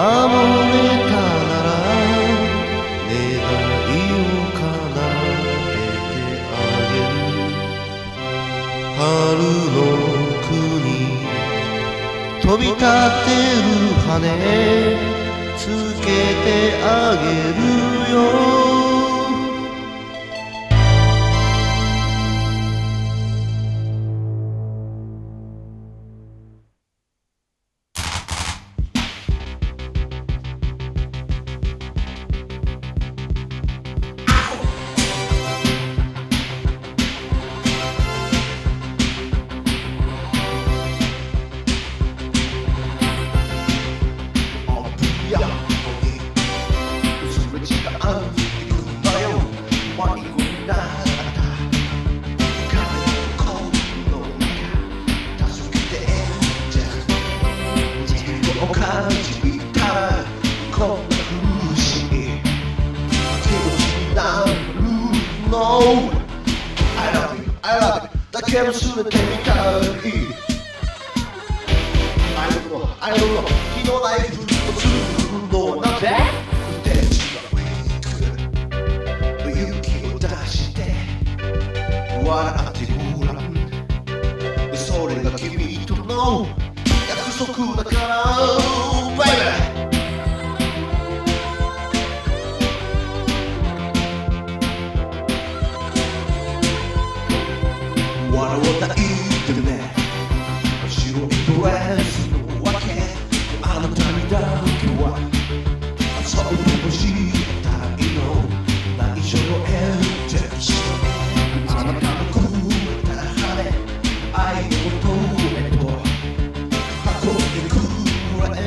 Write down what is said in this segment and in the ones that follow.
守れたなら願いを叶えてあげる春の国飛び立ってる羽つけてあげるよ。No, I love you, I love you. だけど全てみたい。I don't know, I don't know. 気のないふりをするのなんて天地がウィーク勇気を出して笑ってごらんそれが君との約束だからバイバイ笑わない。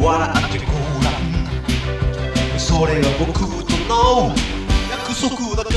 笑ってごらんそれが僕との約束だ